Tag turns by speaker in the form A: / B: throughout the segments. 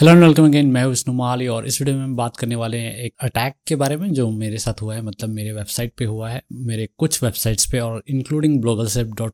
A: Hello and welcome again मैं विष्णु माली और इस वीडियो में हम बात करने वाले हैं एक अटैक के बारे में जो मेरे साथ हुआ है मतलब मेरे वेबसाइट पे हुआ है, मेरे कुछ वेबसाइट्स पे और इंक्लूडिंग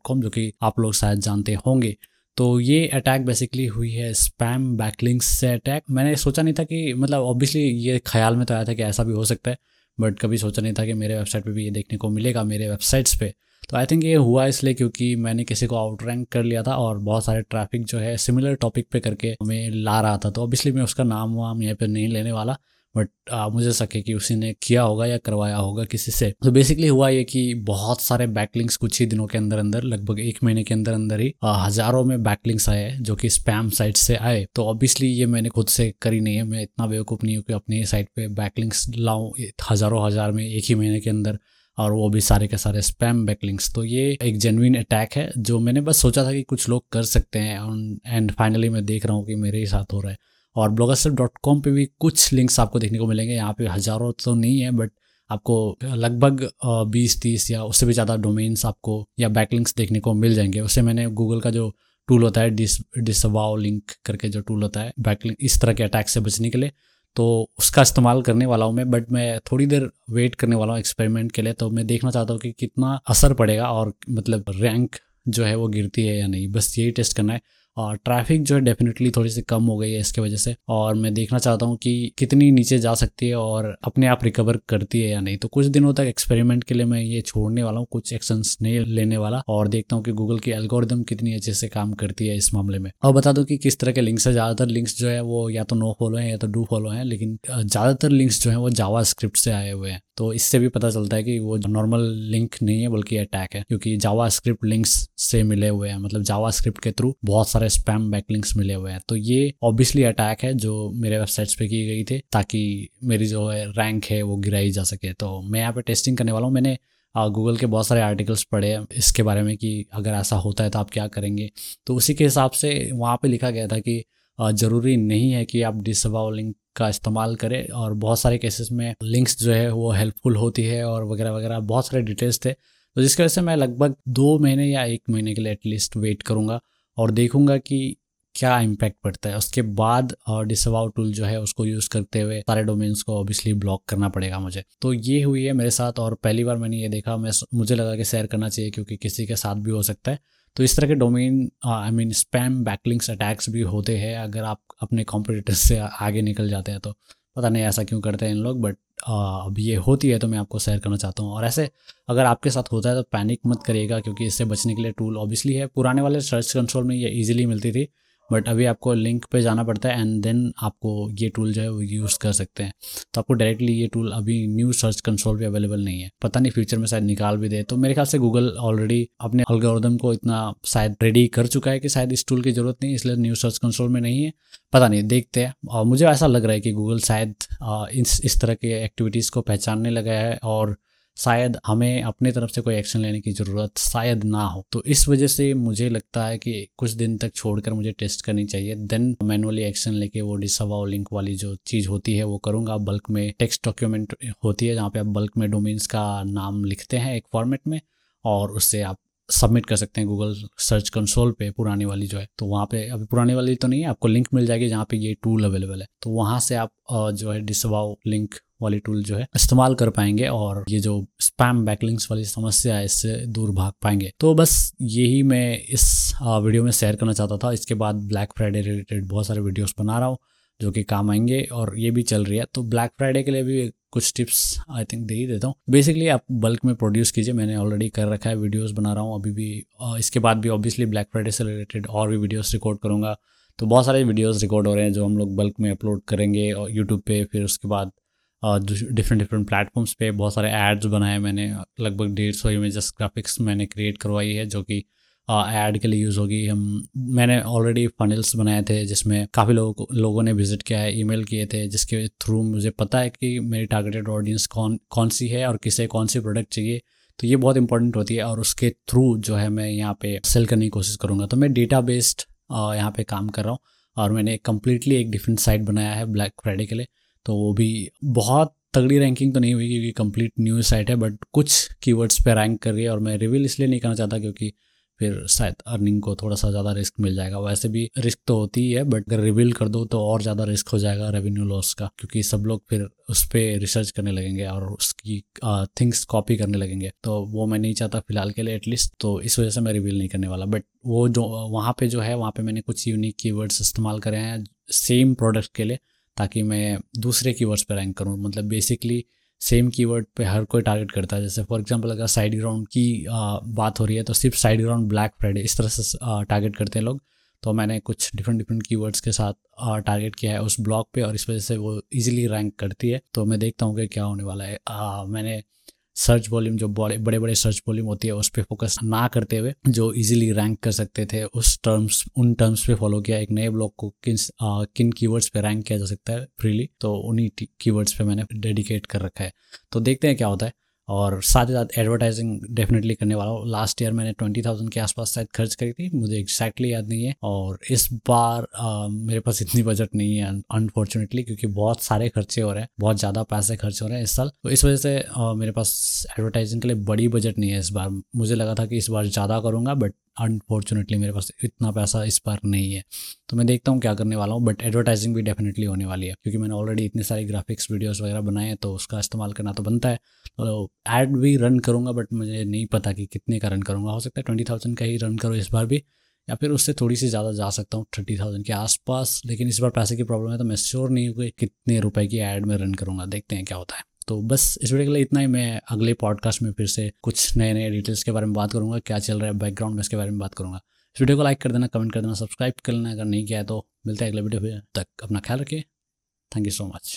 A: कॉम जो कि आप लोग शायद जानते होंगे। तो ये अटैक बेसिकली हुई है स्पैम बैकलिंग्स से अटैक मैंने सोचा नहीं था कि मतलब ऑब्वियसली ये ख्याल में तो आया था कि ऐसा भी हो सकता है बट कभी सोचा नहीं था कि मेरे वेबसाइट पर भी ये देखने को मिलेगा, मेरे वेबसाइट्स पर तो आई थिंक ये हुआ इसलिए क्योंकि मैंने किसी को आउट रैंक कर लिया था और बहुत सारे ट्रैफ़िक जो है सिमिलर टॉपिक पे करके हमें ला रहा था। तो ऑब्वियसली मैं उसका नाम वाम यहाँ पे नहीं लेने वाला बट मुझे सके कि उसी ने किया होगा या करवाया होगा किसी से। तो बेसिकली हुआ ये कि बहुत सारे बैकलिंक्स कुछ ही दिनों के अंदर अंदर, लगभग एक महीने के अंदर अंदर ही हज़ारों में बैकलिंक्स आए जो कि स्पैम साइट से आए। तो ऑब्वियसली ये मैंने खुद से करी नहीं है, मैं इतना बेवकूफ़ नहीं हूँ कि अपनी साइट पे बैकलिंक्स लाऊँ, हज़ारों हज़ार में एक ही महीने के अंदर। और वो भी सारे के सारे स्पैम बैकलिंक्स तो ये एक जेनविन अटैक है, जो मैंने बस सोचा था कि कुछ लोग कर सकते हैं एंड फाइनली मैं देख रहा हूँ कि मेरे ही साथ हो रहा है। और ब्लॉगर डॉट कॉम पर भी कुछ लिंक्स आपको देखने को मिलेंगे। यहाँ पे हज़ारों तो नहीं है बट आपको लगभग बीस तीस या उससे भी ज़्यादा डोमेन्स आपको या बैकलिंक्स देखने को मिल जाएँगे। उससे मैंने गूगल का जो टूल होता है डिस डिसवाओ लिंक करके जो टूल होता है बैकलिंक इस तरह के अटैक से बचने के लिए। तो उसका इस्तेमाल करने वाला हूँ मैं बट मैं थोड़ी देर वेट करने वाला हूँ एक्सपेरिमेंट के लिए तो मैं देखना चाहता हूँ कि कितना असर पड़ेगा और मतलब रैंक जो है वो गिरती है या नहीं। बस यही टेस्ट करना है। और ट्रैफ़िक जो है डेफिनेटली थोड़ी सी कम हो गई है इसके वजह से। और मैं देखना चाहता हूँ कि कितनी नीचे जा सकती है और अपने आप रिकवर करती है या नहीं। तो कुछ दिनों तक एक्सपेरिमेंट के लिए मैं ये छोड़ने वाला हूँ, कुछ एक्शंस नहीं लेने वाला। और देखता हूँ कि गूगल की एल्गोरिदम कितनी अच्छे से काम करती है इस मामले में। और बता दो कि किस तरह के लिंक्स है। ज़्यादातर लिंक्स जो है वो या तो नो फॉलो है या तो डू फॉलो है, लेकिन ज़्यादातर लिंक्स जो है वो जावा स्क्रिप्ट से आए हुए हैं। तो इससे भी पता चलता है कि वो नॉर्मल लिंक नहीं है, बल्कि अटैक है, क्योंकि जावा स्क्रिप्ट लिंक्स से मिले हुए हैं। मतलब जावा स्क्रिप्ट के थ्रू बहुत सारे स्पैम बैकलिंक्स मिले हुए हैं। तो ये ऑब्वियसली अटैक है जो मेरे वेबसाइट्स पे की गई थी, ताकि मेरी जो है रैंक है वो गिराई जा सके। तो मैं यहाँ पे टेस्टिंग करने वाला हूँ। मैंने गूगल के बहुत सारे आर्टिकल्स पढ़े हैं इसके बारे में कि अगर ऐसा होता है तो आप क्या करेंगे? तो उसी के हिसाब से वहाँ पे लिखा गया था कि ज़रूरी नहीं है कि आप डिसवाओ लिंक का इस्तेमाल करें और बहुत सारे केसेस में लिंक्स जो है वो हेल्पफुल होती है और वगैरह वगैरह, बहुत सारे डिटेल्स थे। तो जिसकी वजह से मैं लगभग दो महीने या एक महीने के लिए एटलीस्ट वेट करूँगा और देखूँगा कि क्या इम्पैक्ट पड़ता है। उसके बाद डिसवाउ टूल जो है उसको यूज़ करते हुए सारे डोमेन्स को ऑब्वियसली ब्लॉक करना पड़ेगा मुझे। तो ये हुई है मेरे साथ और पहली बार मैंने ये देखा। मैं मुझे लगा कि शेयर करना चाहिए क्योंकि किसी के साथ भी हो सकता है। तो इस तरह के domain I mean spam backlinks attacks भी होते हैं अगर आप अपने कॉम्पिटिटर्स से आगे निकल जाते हैं तो। पता नहीं ऐसा क्यों करते हैं इन लोग बट अब ये होती है तो मैं आपको शेयर करना चाहता हूँ। और ऐसे अगर आपके साथ होता है तो पैनिक मत करिएगा क्योंकि इससे बचने के लिए टूल ऑब्वियसली है। पुराने वाले सर्च कंसोल में ये इजीली मिलती थी। बट अभी आपको लिंक पे जाना पड़ता है एंड देन आपको ये टूल जो है वो यूज़ कर सकते हैं। तो आपको डायरेक्टली ये टूल अभी न्यू सर्च कंसोल पे अवेलेबल नहीं है। पता नहीं फ्यूचर में शायद निकाल भी दे। तो मेरे ख्याल से गूगल ऑलरेडी अपने अलगोरिदम को इतना शायद रेडी कर चुका है कि शायद इस टूल की ज़रूरत नहीं, इसलिए न्यू सर्च कंसोल में नहीं है। पता नहीं, देखते हैं। और मुझे ऐसा लग रहा है कि गूगल शायद इस इस तरह के एक्टिविटीज़ को पहचानने लगा है, और शायद हमें अपने तरफ़ से कोई एक्शन लेने की ज़रूरत शायद ना हो। तो इस वजह से मुझे लगता है कि कुछ दिन तक छोड़कर मुझे टेस्ट करनी चाहिए। देन मैनुअली एक्शन लेके वो डिसवाओ लिंक वाली जो चीज़ होती है वो करूँगा। बल्क में टेक्स्ट डॉक्यूमेंट होती है जहाँ पे आप बल्क में डोमेन्स का नाम लिखते हैं एक फॉर्मेट में और उससे आप सबमिट कर सकते हैं गूगल सर्च कंसोल पे पुरानी वाली जो है। तो वहाँ पे अभी पुरानी वाली तो नहीं है, आपको लिंक मिल जाएगी जहाँ पे ये टूल अवेलेबल है। तो वहाँ से आप जो है डिसवाओ लिंक वाली टूल जो है, इस्तेमाल कर पाएँगे और ये जो स्पैम बैकलिंग्स वाली समस्या है, इससे दूर भाग पाएँगे। तो बस यही मैं इस वीडियो में शेयर करना चाहता था। इसके बाद ब्लैक फ्राइडे रिलेटेड बहुत सारे वीडियोस बना रहा हूँ, जो कि काम आएँगे और ये भी चल रही है। तो ब्लैक फ्राइडे के लिए भी कुछ टिप्स आई थिंक दे ही देता हूँ। बेसिकली आप बल्क में प्रोड्यूस कीजिए। मैंने ऑलरेडी कर रखा है वीडियोस बना रहा हूँ। अभी भी इसके बाद भी ऑब्वियसली ब्लैक फ्राइडे से रिलेटेड और भी वीडियोस रिकॉर्ड करूँगा। तो बहुत सारे वीडियोस रिकॉर्ड हो रहे हैं, जो हम लोग बल्क में अपलोड करेंगे और यूट्यूब पे, फिर उसके बाद डिफरेंट डिफरेंट प्लेटफॉर्म्स पे बहुत सारे एड्स बनाए मैंने। लगभग डेढ़ सौ इमेजेस ग्राफिक्स मैंने क्रिएट करवाई है, जो कि ऐड के लिए यूज़ होगी। हम, मैंने ऑलरेडी फनल्स बनाए थे, जिसमें काफ़ी लोगों को, लोगों ने विज़िट किया है ईमेल किए थे, जिसके थ्रू मुझे पता है कि मेरी टारगेटेड ऑडियंस कौन कौन सी है और किसे कौन सी प्रोडक्ट चाहिए। तो ये बहुत इंपॉर्टेंट होती है और उसके थ्रू जो है मैं यहाँ पे सेल करने की कोशिश करूँगा। तो मैं डेटा बेस्ड यहाँ पे काम कर रहा हूँ और मैंने कम्प्लीटली एक डिफरेंट साइट बनाया है ब्लैक फ्राइडे के लिए। तो वो भी बहुत तगड़ी रैंकिंग तो नहीं हुई क्योंकि कंप्लीट न्यूज़ साइट है बट कुछ कीवर्ड्स पे रैंक कर रही है और मैं रिवील इसलिए नहीं करना चाहता क्योंकि फिर शायद अर्निंग को थोड़ा सा ज़्यादा रिस्क मिल जाएगा। वैसे भी रिस्क तो होती ही है बट अगर रिवील कर दो तो और ज़्यादा रिस्क हो जाएगा रेवेन्यू लॉस का, क्योंकि सब लोग फिर उस पर रिसर्च करने लगेंगे और उसकी थिंग्स कॉपी करने लगेंगे। तो वो मैं नहीं चाहता फ़िलहाल के लिए एटलीस्ट तो इस वजह से मैं रिवील नहीं करने वाला। बट वो जो, वहाँ पर जो है, वहाँ पर मैंने कुछ यूनिक कीवर्ड्स इस्तेमाल करे हैं सेम प्रोडक्ट के लिए। ताकि मैं दूसरे कीवर्ड्स पे रैंक करूँ। मतलब बेसिकली सेम कीवर्ड पे हर कोई टारगेट करता है। जैसे फॉर एग्जांपल अगर साइड ग्राउंड की आ, बात हो रही है तो सिर्फ़ साइड ग्राउंड ब्लैक फ्राइडे इस तरह से टारगेट करते हैं लोग। तो मैंने कुछ डिफरेंट डिफरेंट कीवर्ड्स के साथ टारगेट किया है उस ब्लॉग पे और इस वजह से वो इजीली रैंक करती है। तो मैं देखता हूँ कि क्या होने वाला है। आ, मैंने सर्च वॉल्यूम जो बड़े बड़े बड़े सर्च वॉल्यूम होती है उस पर फोकस ना करते हुए जो इजीली रैंक कर सकते थे उस टर्म्स उन टर्म्स पे फॉलो किया एक नए ब्लॉग को किन आ, किन कीवर्ड्स पे रैंक किया जा सकता है फ्रीली तो उन्हीं कीवर्ड्स पे मैंने डेडिकेट कर रखा है। तो देखते हैं क्या होता है। और साथ ही साथ एडवर्टाइजिंग डेफिनेटली करने वाला हूँ। लास्ट ईयर मैंने ट्वेंटी थाउज़ेंड के आसपास शायद खर्च करी थी मुझे एक्जैक्टली याद नहीं है। और इस बार आ, मेरे पास इतनी बजट नहीं है अनफॉर्चुनेटली क्योंकि बहुत सारे खर्चे हो रहे हैं बहुत ज़्यादा पैसे खर्च हो रहे हैं इस साल। तो इस वजह से आ, मेरे पास एडवर्टाइजिंग के लिए बड़ी बजट नहीं है इस बार। मुझे लगा था कि इस बार ज़्यादा करूँगा बट अनफॉर्चुनेटली मेरे पास इतना पैसा इस बार नहीं है। तो मैं देखता हूँ क्या करने वाला हूँ बट एडवर्टाइजिंग भी डेफिनेटली होने वाली है, क्योंकि मैंने ऑलरेडी इतने सारे ग्राफिक्स वीडियोस वगैरह बनाए हैं तो उसका इस्तेमाल करना तो बनता है। तो एड भी रन करूँगा बट मुझे नहीं पता कि कितने का रन करूँगा। हो सकता है ट्वेंटी थाउज़ेंड का ही रन करो इस बार भी, या फिर उससे थोड़ी सी ज़्यादा जा सकता हूँ थर्टी थाउज़ेंड के आसपास, लेकिन इस बार पैसे की प्रॉब्लम है तो मैं श्योर नहीं हूँ कि कितने रुपए की एड में रन करूँगा। देखते हैं क्या होता है। तो बस इस वीडियो के लिए इतना ही। मैं अगले पॉडकास्ट में फिर से कुछ नए नए डिटेल्स के बारे में बात करूँगा, क्या चल रहा है बैकग्राउंड में इसके बारे में बात करूँगा। इस वीडियो को लाइक कर देना कमेंट कर देना सब्सक्राइब कर लेना अगर नहीं किया है तो मिलता है अगले वीडियो तक अपना ख्याल रखिए। Thank you so much